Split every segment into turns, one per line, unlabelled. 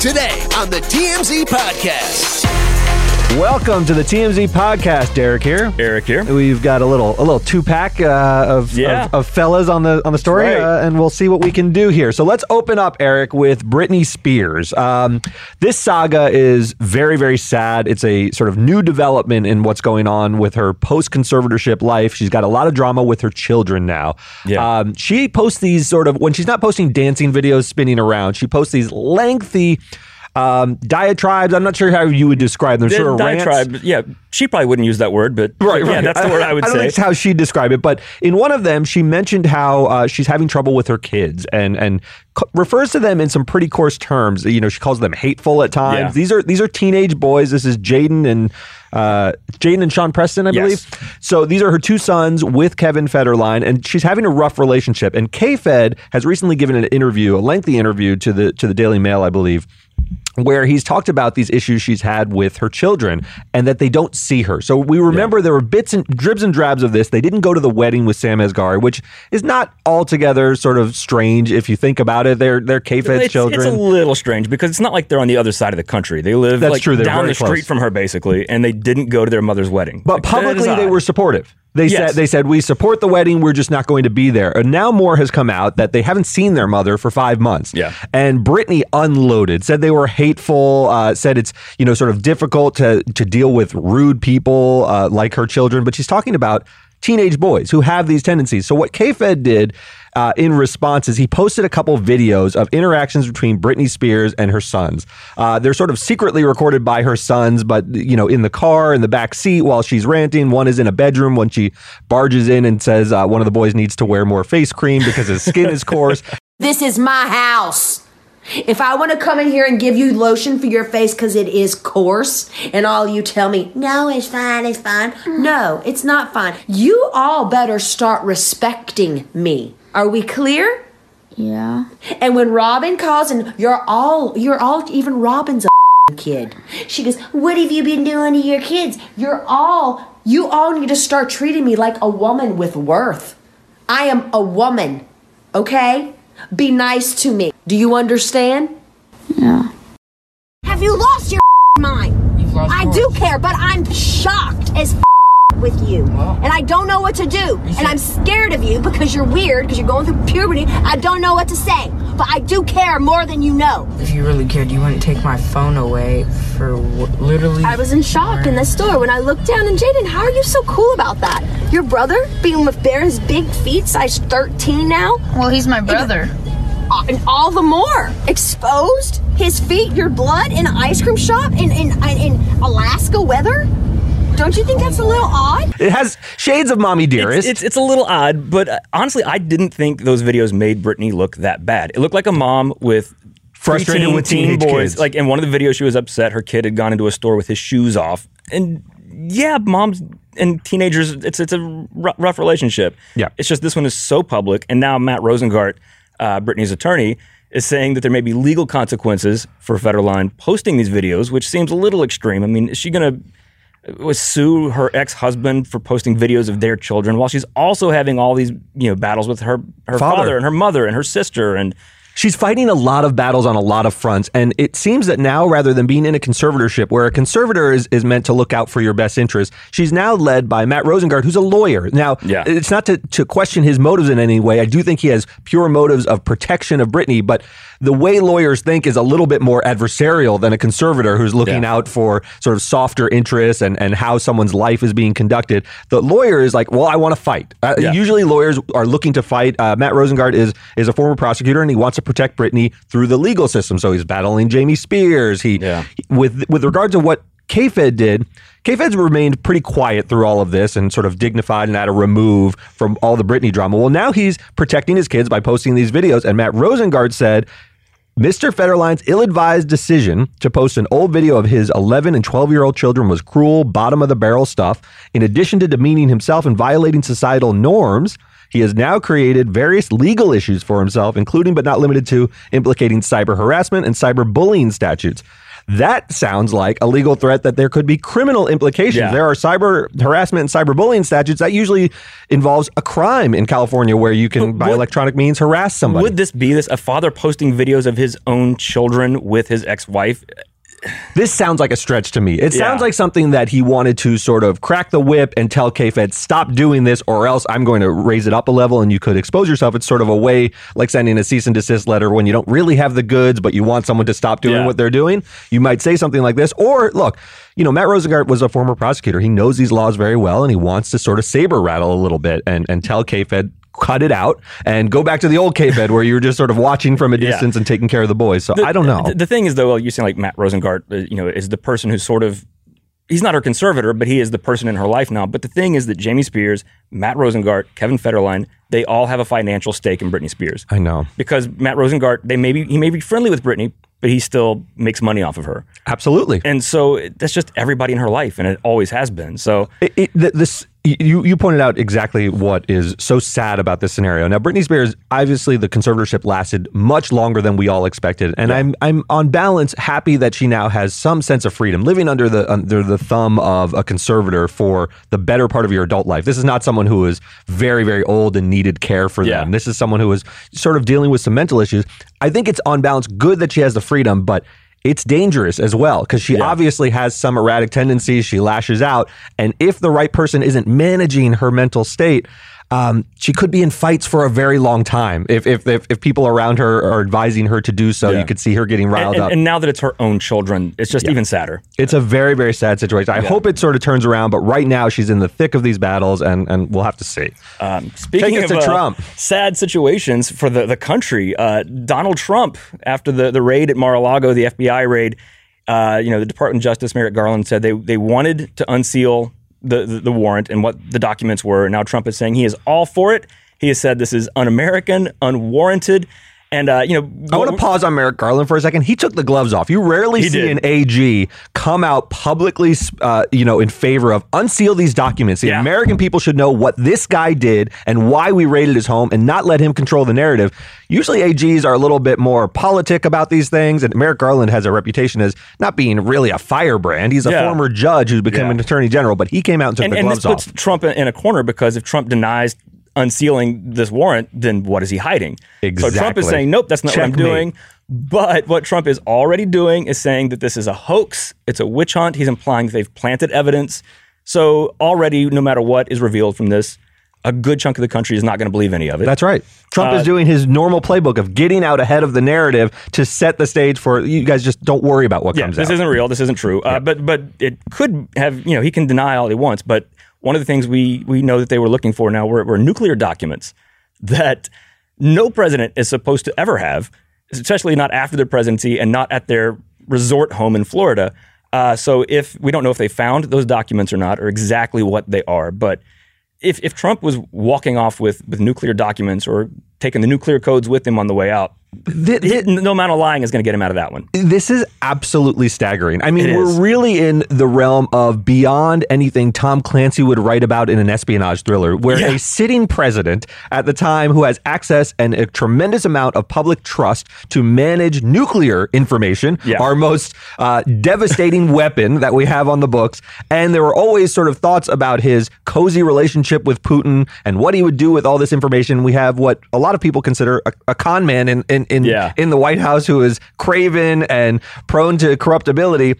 Today on the TMZ Podcast.
Welcome to the TMZ podcast. Derek here.
Eric here.
We've got a little a little two pack uh, of,
Yeah.
of of fellas on the on the story,
Right.
uh, and we'll see what we can do here. So let's open up, Eric, with Britney Spears. Um, this saga is very very sad. It's a sort of new development in what's going on with her post conservatorship life. She's got a lot of drama with her children now.
Yeah.
Um, she posts these sort of when she's not posting dancing videos spinning around. She posts these lengthy. Um, diatribes. I'm not sure how you would describe them. Sort of rants.
Yeah, she probably wouldn't use that word, but
Right,
yeah, that's the word I would
I don't
say.
think it's how she'd describe it, but in one of them, she mentioned how uh, she's having trouble with her kids and and c- refers to them in some pretty coarse terms. You know, she calls them hateful at times.
Yeah.
These are these are teenage boys. This is Jayden and uh, Jayden and Sean Preston, I
Yes.
believe. So these are her two sons with Kevin Federline, and she's having a rough relationship. And K Fed has recently given an interview, a lengthy interview to the to the Daily Mail, I believe where he's talked about these issues she's had with her children and that they don't see her. So we remember there were bits and dribs and drabs of this. They didn't go to the wedding with Sam Asghari, which is not altogether sort of strange if you think about it. They're they're K-Fed's
it's,
children.
it's a little strange because it's not like they're on the other side of the country. They live
That's
like
true, they're
down the street from her, basically, and they didn't go to their mother's wedding.
But
Like,
publicly, they were supportive. They
Yes.
said they said we support the wedding. We're just not going to be there. And now more has come out that they haven't seen their mother for five months.
Yeah.
And Britney unloaded, said they were hateful. Uh, said it's you know sort of difficult to to deal with rude people uh, like her children. But she's talking about teenage boys who have these tendencies. So what K-Fed did uh, in response is he posted a couple videos of interactions between Britney Spears and her sons. Uh, they're sort of secretly recorded by her sons, but you know, in the car, in the back seat while she's ranting. One is in a bedroom when she barges in and says uh, one of the boys needs to wear more face cream because his skin is coarse.
This is my house. If I want to come in here and give you lotion for your face because it is coarse, and all you tell me, no, it's fine, it's fine. No, it's not fine. You all better start respecting me. Are we clear?
Yeah.
And when Robin calls, and you're all, you're all, even Robin's a kid. She goes, What have you been doing to your kids? You're all, you all need to start treating me like a woman with worth. I am a woman, okay? Be nice to me. Do you understand?
Yeah.
Have you lost your mind? I do care, but I'm shocked as with you. And I don't know what to do. And I'm scared of you because you're weird, because you're going through puberty. I don't know what to say. But I do care more than you know.
If you really cared, you wouldn't take my phone away for wh- literally.
I was in shock in the store when I looked down and Jayden, how are you so cool about that? Your brother being with Baron's big feet, size 13 now?
Well, he's my brother.
Uh, and all the more exposed his feet your blood in an ice cream shop in, in, in alaska weather don't you think that's a little odd
It has shades of mommy dearest.
It's, it's it's a little odd, but uh, honestly, I didn't think those videos made Britney look that bad. It looked like a mom with
Frustrated
preteen
with
teen boys.
kids.
Like in one of the videos, she was upset her kid had gone into a store with his shoes off, and yeah, moms and teenagers, it's it's a r- rough relationship.
Yeah.
it's just this one is so public, and now Matt Rosengart, uh, Britney's attorney. Is saying that there may be legal consequences for Federline posting these videos, which seems a little extreme. I mean, is she going to was sue her ex-husband for posting videos of their children while she's also having all these you know battles with her her
Father.
father, and her mother and her sister and
She's fighting a lot of battles on a lot of fronts. And it seems that now, rather than being in a conservatorship where a conservator is, is meant to look out for your best interest, she's now led by Matt Rosengart, who's a lawyer. Now,
Yeah.
it's not to, to question his motives in any way. I do think he has pure motives of protection of Britney, but the way lawyers think is a little bit more adversarial than a conservator who's looking
Yeah.
out for sort of softer interests and, and how someone's life is being conducted. The lawyer is like, well, I want to fight. Uh,
Yeah.
Usually lawyers are looking to fight. Uh, Matt Rosengart is is a former prosecutor and he wants to protect Britney through the legal system. So he's battling Jamie Spears. He
Yeah.
with with regard to what K-Fed did, K-Fed's remained pretty quiet through all of this and sort of dignified and at a remove from all the Britney drama. Well, now he's protecting his kids by posting these videos. And Matt Rosengart said, Mr. Federline's ill advised decision to post an old video of his 11 and 12 year old children was cruel, bottom of the barrel stuff. In addition to demeaning himself and violating societal norms, he has now created various legal issues for himself, including but not limited to implicating cyber harassment and cyber bullying statutes. That sounds like a legal threat that there could be criminal implications.
Yeah.
There are cyber harassment and cyberbullying statutes that usually involves a crime in California where you can, by
would-
electronic means, harass somebody.
Would this be this a father posting videos of his own children with his ex-wife?
This sounds like a stretch to me. It
Yeah.
sounds like something that he wanted to sort of crack the whip and tell K-Fed, stop doing this or else I'm going to raise it up a level and you could expose yourself. It's sort of a way like sending a cease and desist letter when you don't really have the goods, but you want someone to stop doing
Yeah.
what they're doing. You might say something like this. Or look, you know, Matt Rosengart was a former prosecutor. He knows these laws very well and he wants to sort of saber rattle a little bit and, and tell K-Fed, cut it out and go back to the old K-Fed where you were just sort of watching from a
Yeah.
distance and taking care of the boys. So I don't know.
The, the thing is, though, you seem like Matt Rosengart, uh, you know, is the person who's sort of. He's not her conservator, but he is the person in her life now. But the thing is that Jamie Spears, Matt Rosengart, Kevin Federline, they all have a financial stake in Britney Spears.
I know.
Because Matt Rosengart, they may be, he may be friendly with Britney, but he still makes money off of her.
Absolutely.
And so that's just everybody in her life, and it always has been. So
It, it, th- this you you pointed out exactly what is so sad about this scenario. Now, Britney Spears, obviously, the conservatorship lasted much longer than we all expected, and I'm I'm on balance happy that she now has some sense of freedom, living under the under the thumb of a conservator for the better part of your adult life. This is not someone who is very very old and needed care for
Yeah.
them. This is someone who is sort of dealing with some mental issues. I think it's on balance good that she has the freedom, but it's dangerous as well because she obviously has some erratic tendencies. She lashes out. And if the right person isn't managing her mental state, um, she could be in fights for a very long time. If, if, if, if people around her are advising her to do so,
Yeah.
you could see her getting riled
and,
up.
and now that it's her own children, it's just even sadder.
it's a very, very sad situation. I hope it sort of turns around, but right now she's in the thick of these battles, and, and we'll have to see.
Speaking
Take us
of
to
uh,
Trump.
sad situations for the, the country, uh, Donald Trump, after the, the raid at Mar-a-Lago, the FBI raid, uh, you know, the Department of Justice, Merrick Garland said they, they wanted to unseal the, the, the warrant and what the documents were. Now Trump is saying he is all for it. He has said this is un-American, unwarranted. And, uh, you know,
I want to pause on Merrick Garland for a second. He took the gloves off. You rarely see
did.
an AG come out publicly, uh, you know, in favor of unseal these documents. The
Yeah.
American people should know what this guy did and why we raided his home, and not let him control the narrative. Usually, AGs are a little bit more politic about these things, and Merrick Garland has a reputation as not being really a firebrand. He's a
Yeah.
former judge who's become
Yeah.
an attorney general, but he came out and took
and,
the
and this
gloves
puts
off.
Trump in a corner because if Trump denies unsealing this warrant, then what is he hiding? So Trump is saying, nope, that's not what I'm doing. But what Trump is already doing is saying that this is a hoax, it's a witch hunt. He's implying that they've planted evidence. So already, no matter what is revealed from this, a good chunk of the country is not going to believe any of it.
That's right. Trump
Uh,
is doing his normal playbook of getting out ahead of the narrative to set the stage for you guys. Just don't worry about what
yeah,
comes
this
out.
isn't real. This isn't true. Uh, but but it could have. You know, he can deny all he wants. But one of the things we we know that they were looking for now were, were nuclear documents that no president is supposed to ever have, especially not after their presidency and not at their resort home in Florida. Uh, so if we don't know if they found those documents or not, or exactly what they are, but if if Trump was walking off with with nuclear documents or taking the nuclear codes with him on the way out,
Thi-
he- no amount of lying is going to get him out of that one.
this is absolutely staggering. I mean, we're really in the realm of beyond anything Tom Clancy would write about in an espionage thriller, where
Yeah.
a sitting president at the time who has access and a tremendous amount of public trust to manage nuclear information,
Yeah.
our most uh, devastating weapon that we have on the books. And there were always sort of thoughts about his cozy relationship with Putin and what he would do with all this information. We have what a lot of people consider a, a con man in in in,
Yeah.
in the White House who is craven and prone to corruptibility.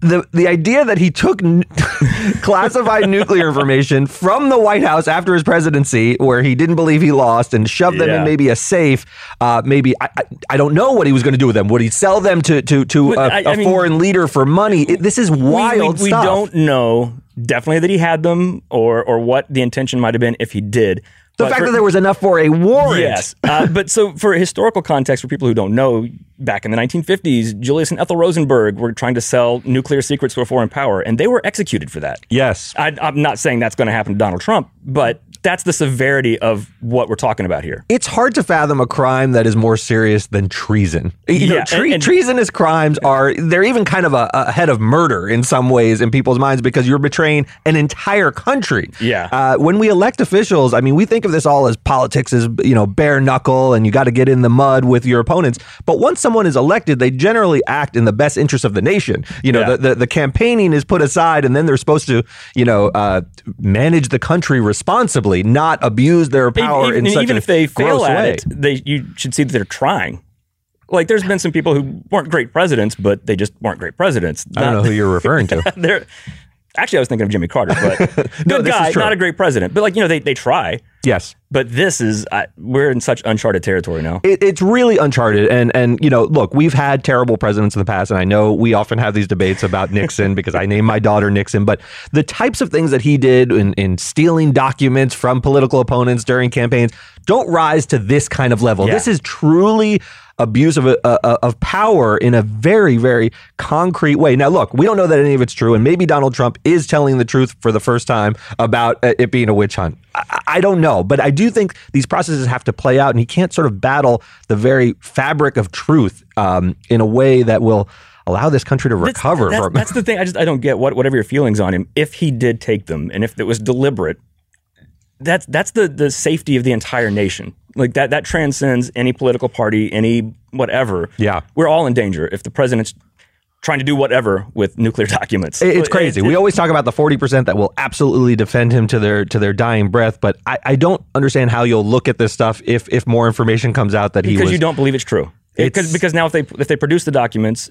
The the idea that he took n- classified nuclear information from the White House after his presidency, where he didn't believe he lost, and shoved them in maybe a safe, uh, maybe I, I I don't know what he was going to do with them. Would he sell them to to to a
I- I
a
mean,
foreign leader for money? It- this is wild
we, we,
stuff.
don't know definitely that he had them or or what the intention might have been if he did.
The
But
fact
for-
that there was enough for a warrant.
Yes, uh, but so for historical context, for people who don't know, back in the 1950s, Julius and Ethel Rosenberg were trying to sell nuclear secrets to a foreign power, and they were executed for that.
Yes.
I, I'm not saying that's going to happen to Donald Trump, but that's the severity of what we're talking about here.
it's hard to fathom a crime that is more serious than treason. You know,
Yeah,
tre-
and- and-
treasonous crimes are they're even kind of a, ahead of murder in some ways in people's minds because you're betraying an entire country.
Yeah.
Uh, when we elect officials, I mean, we think of this all as politics as you know bare knuckle and you got to get in the mud with your opponents. But once someone is elected, they generally act in the best interest of the nation. You know,
Yeah.
the, the the campaigning is put aside, and then they're supposed to you know uh, manage the country responsibly, not abuse their power
even,
in such
even
a
if they fail at
way.
it, they you should see that they're trying. Like there's been some people who weren't great presidents, but they just weren't great presidents.
I don't know who you're referring to.
Actually I was thinking of Jimmy Carter, but
No,
good guy, not a great president. But like you know, they they try.
yes.
But this is I, we're in such uncharted territory now.
It, it's really uncharted, and and you know, look, we've had terrible presidents in the past, and I know we often have these debates about Nixon because I named my daughter Nixon. But the types of things that he did in, in stealing documents from political opponents during campaigns don't rise to this kind of level.
Yeah.
This is truly abuse of, uh, of power in a very, very concrete way. Now, look, we don't know that any of it's true, and maybe Donald Trump is telling the truth for the first time about uh, it being a witch hunt. I, I don't know, but I do think these processes have to play out, and he can't sort of battle the very fabric of truth um, in a way that will allow this country to
That's-
recover
That's,
from.
that's the thing. I just I don't get what whatever your feelings on him. If he did take them, and if it was deliberate, that's that's the the safety of the entire nation. Like that that transcends any political party, any whatever.
Yeah.
we're all in danger if the president's trying to do whatever with nuclear documents.
It- It's crazy.
It-
we always talk about the forty percent that will absolutely defend him to their to their dying breath, but I, I don't understand how you'll look at this stuff if if more information comes out that he
because
was
you don't believe it's true. Because because now if they if they produce the documents,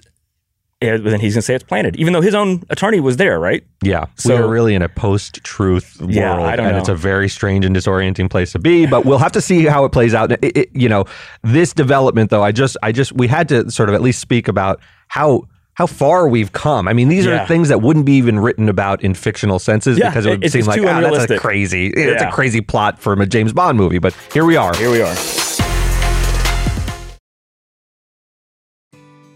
eh, then he's gonna say it's planted, even though his own attorney was there, right?
Yeah,
So-
we are really in a post-truth world,
Yeah, I don't
and
know.
it's a very strange and disorienting place to be. But we'll have to see how it plays out. It- it- you know, this development, though, I just, I just, we had to sort of at least speak about how how far we've come. I mean, these
Yeah.
are things that wouldn't be even written about in fictional senses
Yeah,
because it would
it's
seem like ah, that's a
unrealistic."
crazy, it's a crazy plot from a James Bond movie. But here we are.
Here we are.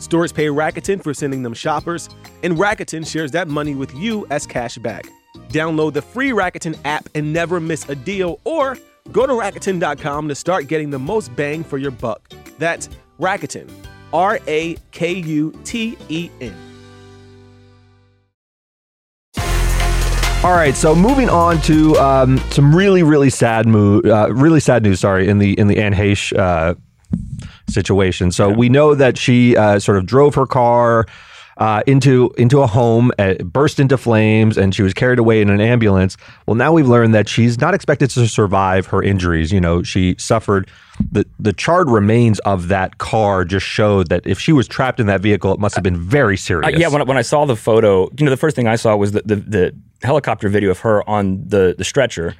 Stores pay Rakuten for sending them shoppers, and Rakuten shares that money with you as cash back. Download the free Rakuten app and never miss a deal, or go to Rakuten.com to start getting the most bang for your buck. That's Rakuten, R A K U T E N.
All right, so moving on to um, some really, really sad mo- uh, really sad news. Sorry, in the in the Anne Heche uh, situation. So we know that she uh, sort of drove her car uh, into into a home, uh, burst into flames, and she was carried away in an ambulance. Well, now we've learned that she's not expected to survive her injuries. You know, she suffered the the charred remains of that car just showed that if she was trapped in that vehicle, it must have been very serious.
Uh, yeah, when, I- when I saw the photo, you know, the first thing I saw was the, the, the helicopter video of her on the, the stretcher.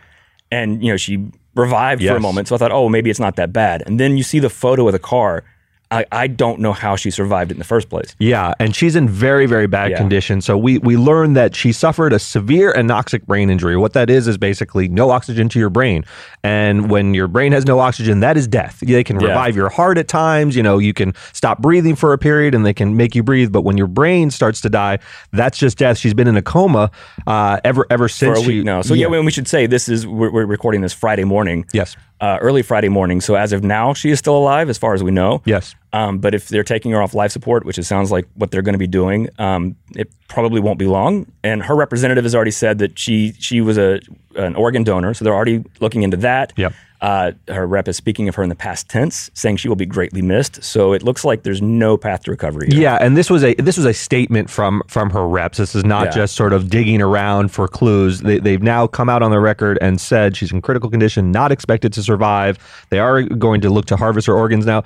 And, you know, she revived for a moment. So I thought, oh, maybe it's not that bad. And then you see the photo of the car. I, I don't know how she survived it in the first place.
Yeah, and she's in very, very bad
Yeah.
condition. So we we learned that she suffered a severe anoxic brain injury. What that is is basically no oxygen to your brain, and when your brain has no oxygen, that is death. They can
Yeah.
revive your heart at times. You know, you can stop breathing for a period, and they can make you breathe. But when your brain starts to die, that's just death. She's been in a coma uh, ever ever
For
since
a week
she,
now. So, yeah, when we should say this is, we're, we're recording this Friday morning.
Yes.
Uh, early Friday morning. So as of now, she is still alive, as far as we know.
Yes.
Um, but if they're taking her off life support, which it sounds like what they're going to be doing, um, it probably won't be long. And her representative has already said that she she was a an organ donor, so they're already looking into that.
Yep.
Uh, her rep is speaking of her in the past tense, saying she will be greatly missed. So it looks like there's no path to recovery. Here.
Yeah, and this was a this was a statement from from her reps. This is not
Yeah.
just sort of digging around for clues. They, they've now come out on the record and said she's in critical condition, not expected to survive. They are going to look to harvest her organs now.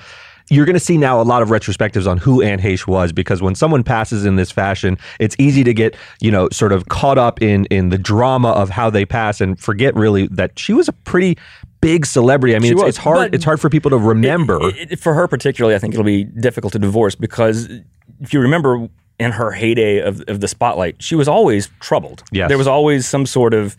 You're going to see now a lot of retrospectives on who Anne Heche was because when someone passes in this fashion, it's easy to get you know sort of caught up in in the drama of how they pass and forget really that she was a pretty big celebrity. I mean, it's, it's hard.
but-
it's hard for people to remember.
It- it- for her particularly, I think it'll be difficult to divorce because if you remember in her heyday of, of the spotlight, she was always troubled.
Yes.
There was always some sort of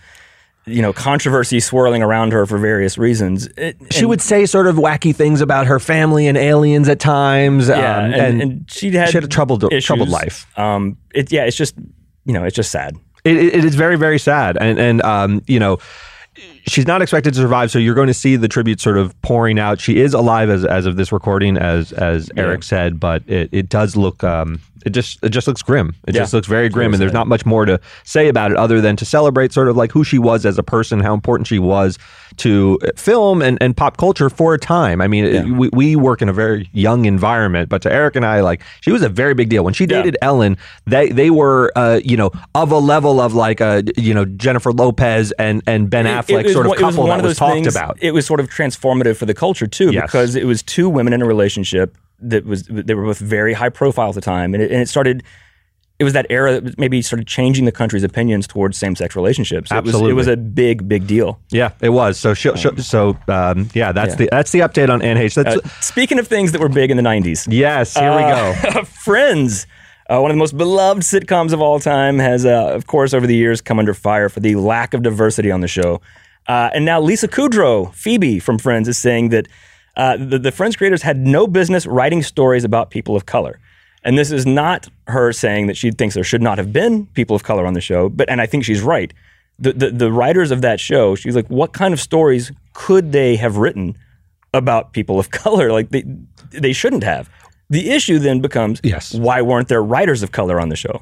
you know controversy swirling around her for various reasons. It-
she
and-
would say sort of wacky things about her family and aliens at times.
yeah,
um,
and, and, she had
she had a troubled
issues.
troubled life.
Um, it yeah, it's just you know, it's just sad.
It, it, it is very very sad, and and um, you know. She's not expected to survive, so you're going to see the tribute sort of pouring out. She is alive as, as of this recording, as as Eric said, but it, it does look um, it just it just looks grim. It
Yeah.
just looks very grim, and there's not much more to say about it other than to celebrate sort of like who she was as a person, how important she was to film and, and pop culture for a time. I mean, it- we, we work in a very young environment, but to Eric and I, like she was a very big deal when she
Yeah.
dated Ellen. They they were uh, you know of a level of like a you know Jennifer Lopez and and Ben Affleck
was
sort of
it was one
that
of
was
those
talked
things-
about.
It was sort of transformative for the culture too,
Yes.
because it was two women in a relationship that was they were both very high profile at the time, and it, and it started. It was that era that maybe started changing the country's opinions towards same sex relationships. It was,
Absolutely.
it was a big, big deal.
yeah, it was. So she- so um, yeah, that's the that's the update on Anne Heche. That's
Uh, speaking of things that were big in the '90s,
yes. Here we go.
go. Friends, uh, one of the most beloved sitcoms of all time, has, uh, of course, over the years come under fire for the lack of diversity on the show. Uh, and now Lisa Kudrow, Phoebe from Friends, is saying that uh, the, the Friends creators had no business writing stories about people of color. And this is not her saying that she thinks there should not have been people of color on the show, but and I think she's right. The, the the writers of that show, she's like, what kind of stories could they have written about people of color? Like they they shouldn't have. The issue then becomes,
Yes.
why weren't there writers of color on the show?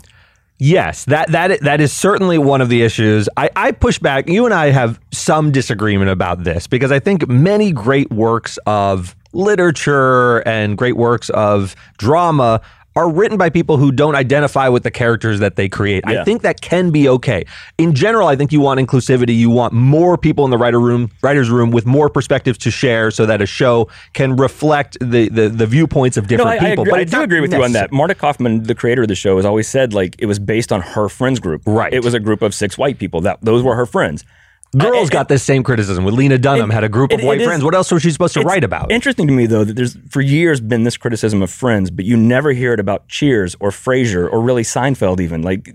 Yes, that that that is certainly one of the issues. I, I push back. You and I have some disagreement about this because I think many great works of literature and great works of drama are written by people who don't identify with the characters that they create. I think that can be okay. In general, I think you want inclusivity. You want more people in the writer room, writers room with more perspectives to share so that a show can reflect the the, the viewpoints of different
I, I,
people.
agree,
But
I do agree with you on that. Marta Kauffman, the creator of the show, has always said like it was based on her friends group.
Right.
It was a group of six white people. That those were her friends.
Girls got this same criticism with Lena Dunham had a group of
it-
white friends. What else was she supposed to write about?
Interesting to me though that there's for years been this criticism of Friends, but you never hear it about Cheers or Frasier or really Seinfeld even. Like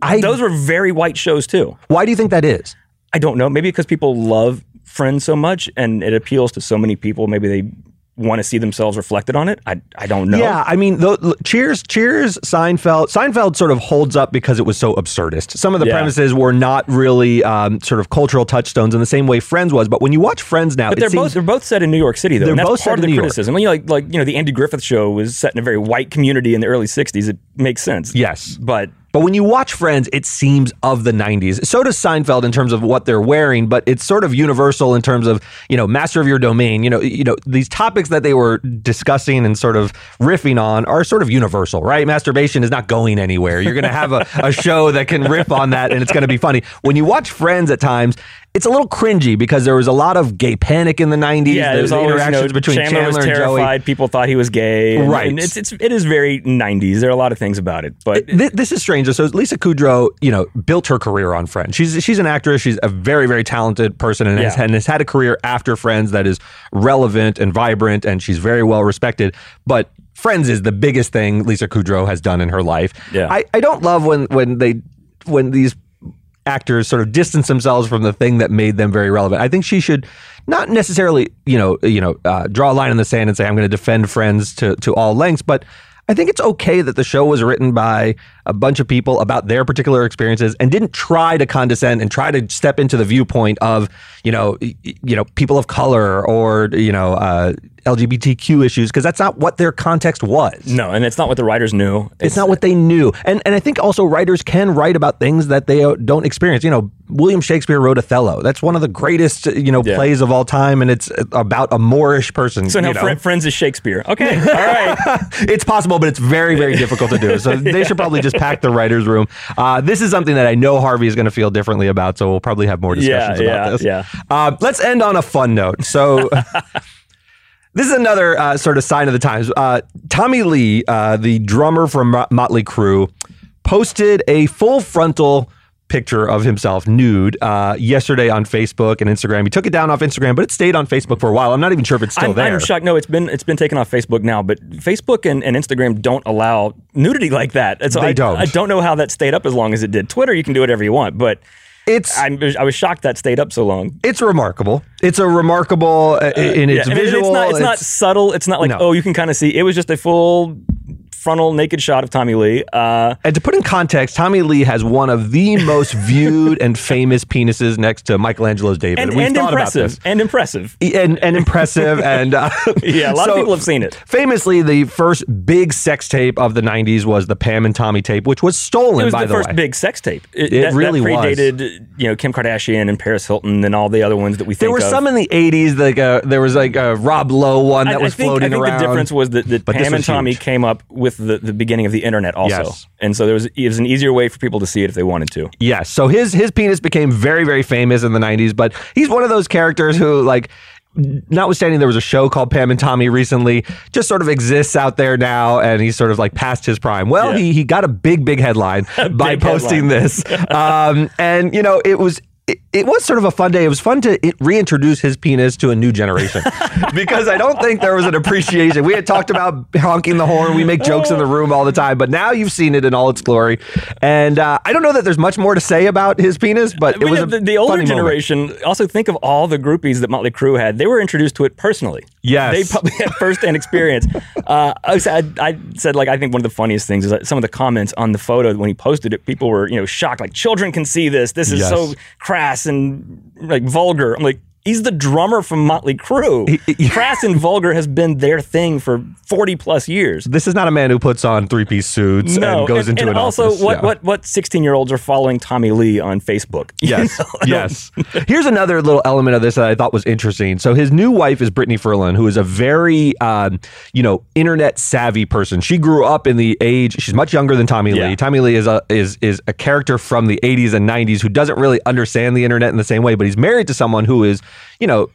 I-
those were very white shows too.
Why do you think that is?
I don't know. Maybe because people love Friends so much and it appeals to so many people. Maybe they want to see themselves reflected on it. I, I don't know.
Yeah, I mean, l- Cheers, Cheers, Seinfeld. Seinfeld sort of holds up because it was so absurdist. Some of the
Yeah.
premises were not really um, sort of cultural touchstones in the same way Friends was. But when you watch Friends now,
But they're both they're both set in New York City though.
They're both set
part of
in
the
New York.
criticism. When you like like you know the Andy Griffith show was set in a very white community in the early '60s. It makes sense.
Yes.
but
But when you watch Friends, it seems of the 90s. So does Seinfeld in terms of what they're wearing, but it's sort of universal in terms of, you know, master of your domain. You know, you know, these topics that they were discussing and sort of riffing on are sort of universal, right? Masturbation is not going anywhere. You're going to have a, a show that can riff on that and it's going to be funny. When you watch Friends at times, it's a little cringy because there was a lot of gay panic in the 90s.
yeah,
the,
it was
the
always, you
interactions
know,
between
Chandler,
Chandler,
was
and Joey.
terrified. People thought he was gay. and-
Right.
And it's it's it is very '90s. There are a lot of things about it, but
Th- this is strange. So Lisa Kudrow, you know, built her career on Friends. She's she's an actress. She's a very very talented person, and, has, and has had a career after Friends that is relevant and vibrant, and she's very well respected. But Friends is the biggest thing Lisa Kudrow has done in her life.
Yeah.
I, I don't love when when they when these actors sort of distance themselves from the thing that made them very relevant. I think she should not necessarily, you know, you know, uh, draw a line in the sand and say I'm going to defend Friends to to all lengths, but I think it's okay that the show was written by a bunch of people about their particular experiences and didn't try to condescend and try to step into the viewpoint of, you know, you know, people of color or you know, uh, LGBTQ issues because that's not what their context was.
no, and it's not what the writers knew.
It's not what they knew. And and I think also writers can write about things that they uh, don't experience. You know, William Shakespeare wrote Othello. That's one of the greatest, you know,
Yeah.
plays of all time and it's about a Moorish person.
So now. Fri- Friends is Shakespeare. Okay, all right.
it's possible, but it's very, very difficult to do. So they should probably just pack the writer's room. Uh, this is something that I know Harvey is going to feel differently about, so we'll probably have more discussions
Yeah,
about
yeah,
this.
yeah.
Uh, let's end on a fun note. So. This is another uh, sort of sign of the times. Uh, Tommy Lee, uh, the drummer from Motley Crue, posted a full frontal picture of himself nude uh, yesterday on Facebook and Instagram. He took it down off Instagram, but it stayed on Facebook for a while. I'm not even sure if it's still
I'm,
there.
I'm shocked. No, it's been it's been taken off Facebook now, but Facebook and, and Instagram don't allow nudity like that. And so
They
I,
don't.
I don't know how that stayed up as long as it did. Twitter, you can do whatever you want, but
It's
I'm, I was shocked that stayed up so long.
it's remarkable. It's a remarkable uh, in its
Yeah, and it-
visual.
It's not, it's not subtle. It's not like
No.
oh, you can kind of see. It was just a full frontal naked shot of Tommy Lee. Uh,
And to put in context, Tommy Lee has one of the most viewed and famous penises next to Michelangelo's David.
and
We've
and impressive. And impressive.
And, and impressive. and uh,
Yeah, a lot
so
of people have seen it.
Famously, the first big sex tape of the 90s was the Pam and Tommy tape, which was stolen,
It was
by
the,
the,
first
way.
big sex tape.
It
that,
really
that
was.
predated, you know, Kim Kardashian and Paris Hilton and all the other ones that we think
there were some in the 80s, like uh, there was like a Rob Lowe one that
I
was
think,
floating
I think
around.
the difference was that, that Pam and Tommy
huge.
came up with the, the beginning of the internet also.
Yes.
And so there was it was an easier way for people to see it if they wanted to.
Yes. So his his penis became very very famous in the 90s, but he's one of those characters who like notwithstanding there was a show called Pam and Tommy recently, just sort of exists out there now and he's sort of like past his prime. Well,
Yeah.
he he got a big big headline by
Big
posting
headline.
this. um and you know, it was it, it was sort of a fun day. It was fun to reintroduce his penis to a new generation because I don't think there was an appreciation. We had talked about honking the horn. We make jokes in the room all the time, but now you've seen it in all its glory. And uh, I don't know that there's much more to say about his penis, but
I mean,
it was
the, the older
funny moment.
generation. Also, think of all the groupies that Motley Crue had. They were introduced to it personally.
Yes.
they probably had firsthand experience. uh, I, was, I, I said like I think one of the funniest things is that some of the comments on the photo when he posted it, people were you know shocked. Like children can see this. This is
Yes.
so crass and like vulgar. I'm like. He's the drummer from Motley Crue. Crass and vulgar has been their thing for 40 plus years.
This is not a man who puts on three piece suits
No,
and goes
and,
into
and
an
also
office.
what
Yeah.
what what 16 year olds are following Tommy Lee on Facebook?
Yes,
know, I don't-
yes. Here's another little element of this that I thought was interesting. So his new wife is Brittany Furlan, who is a very, um, you know, internet savvy person. She grew up in the age. She's much younger than Tommy
Yeah.
Lee. Tommy Lee is a is is a character from the 80s and 90s who doesn't really understand the internet in the same way, but he's married to someone who is, you know.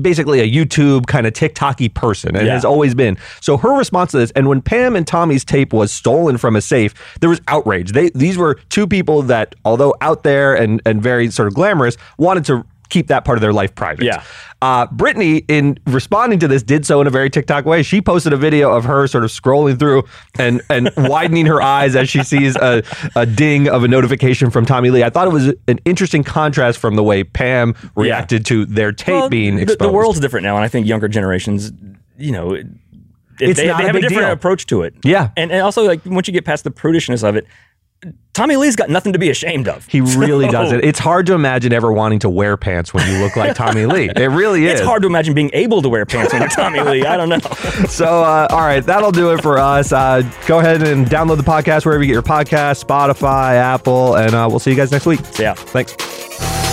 Basically, a YouTube kind of TikToky person, and
Yeah.
has always been. So her response to this, and when Pam and Tommy's tape was stolen from a safe, there was outrage. They these were two people that, although out there and and very sort of glamorous, wanted to keep that part of their life private.
Yeah.
Uh, Brittany, in responding to this, did so in a very TikTok way. She posted a video of her sort of scrolling through and and widening her eyes as she sees a, a ding of a notification from Tommy Lee. I thought it was an interesting contrast from the way Pam reacted to their tape
Well,
being
the-
exposed.
The, world's different now, and I think younger generations, you know, it,
It's
they,
not
they
a
have a different
deal.
approach to it.
Yeah.
and and also like once you get past the prudishness of it, Tommy Lee's got nothing to be ashamed of.
He really
So,
doesn't. It's hard to imagine ever wanting to wear pants when you look like Tommy Lee. It really is.
It's hard to imagine being able to wear pants when you're Tommy Lee. I don't know.
So, uh, all right, that'll do it for us. Uh, go ahead and download the podcast wherever you get your podcast, Spotify, Apple, and uh, we'll see you guys next week.
Yeah.
Thanks.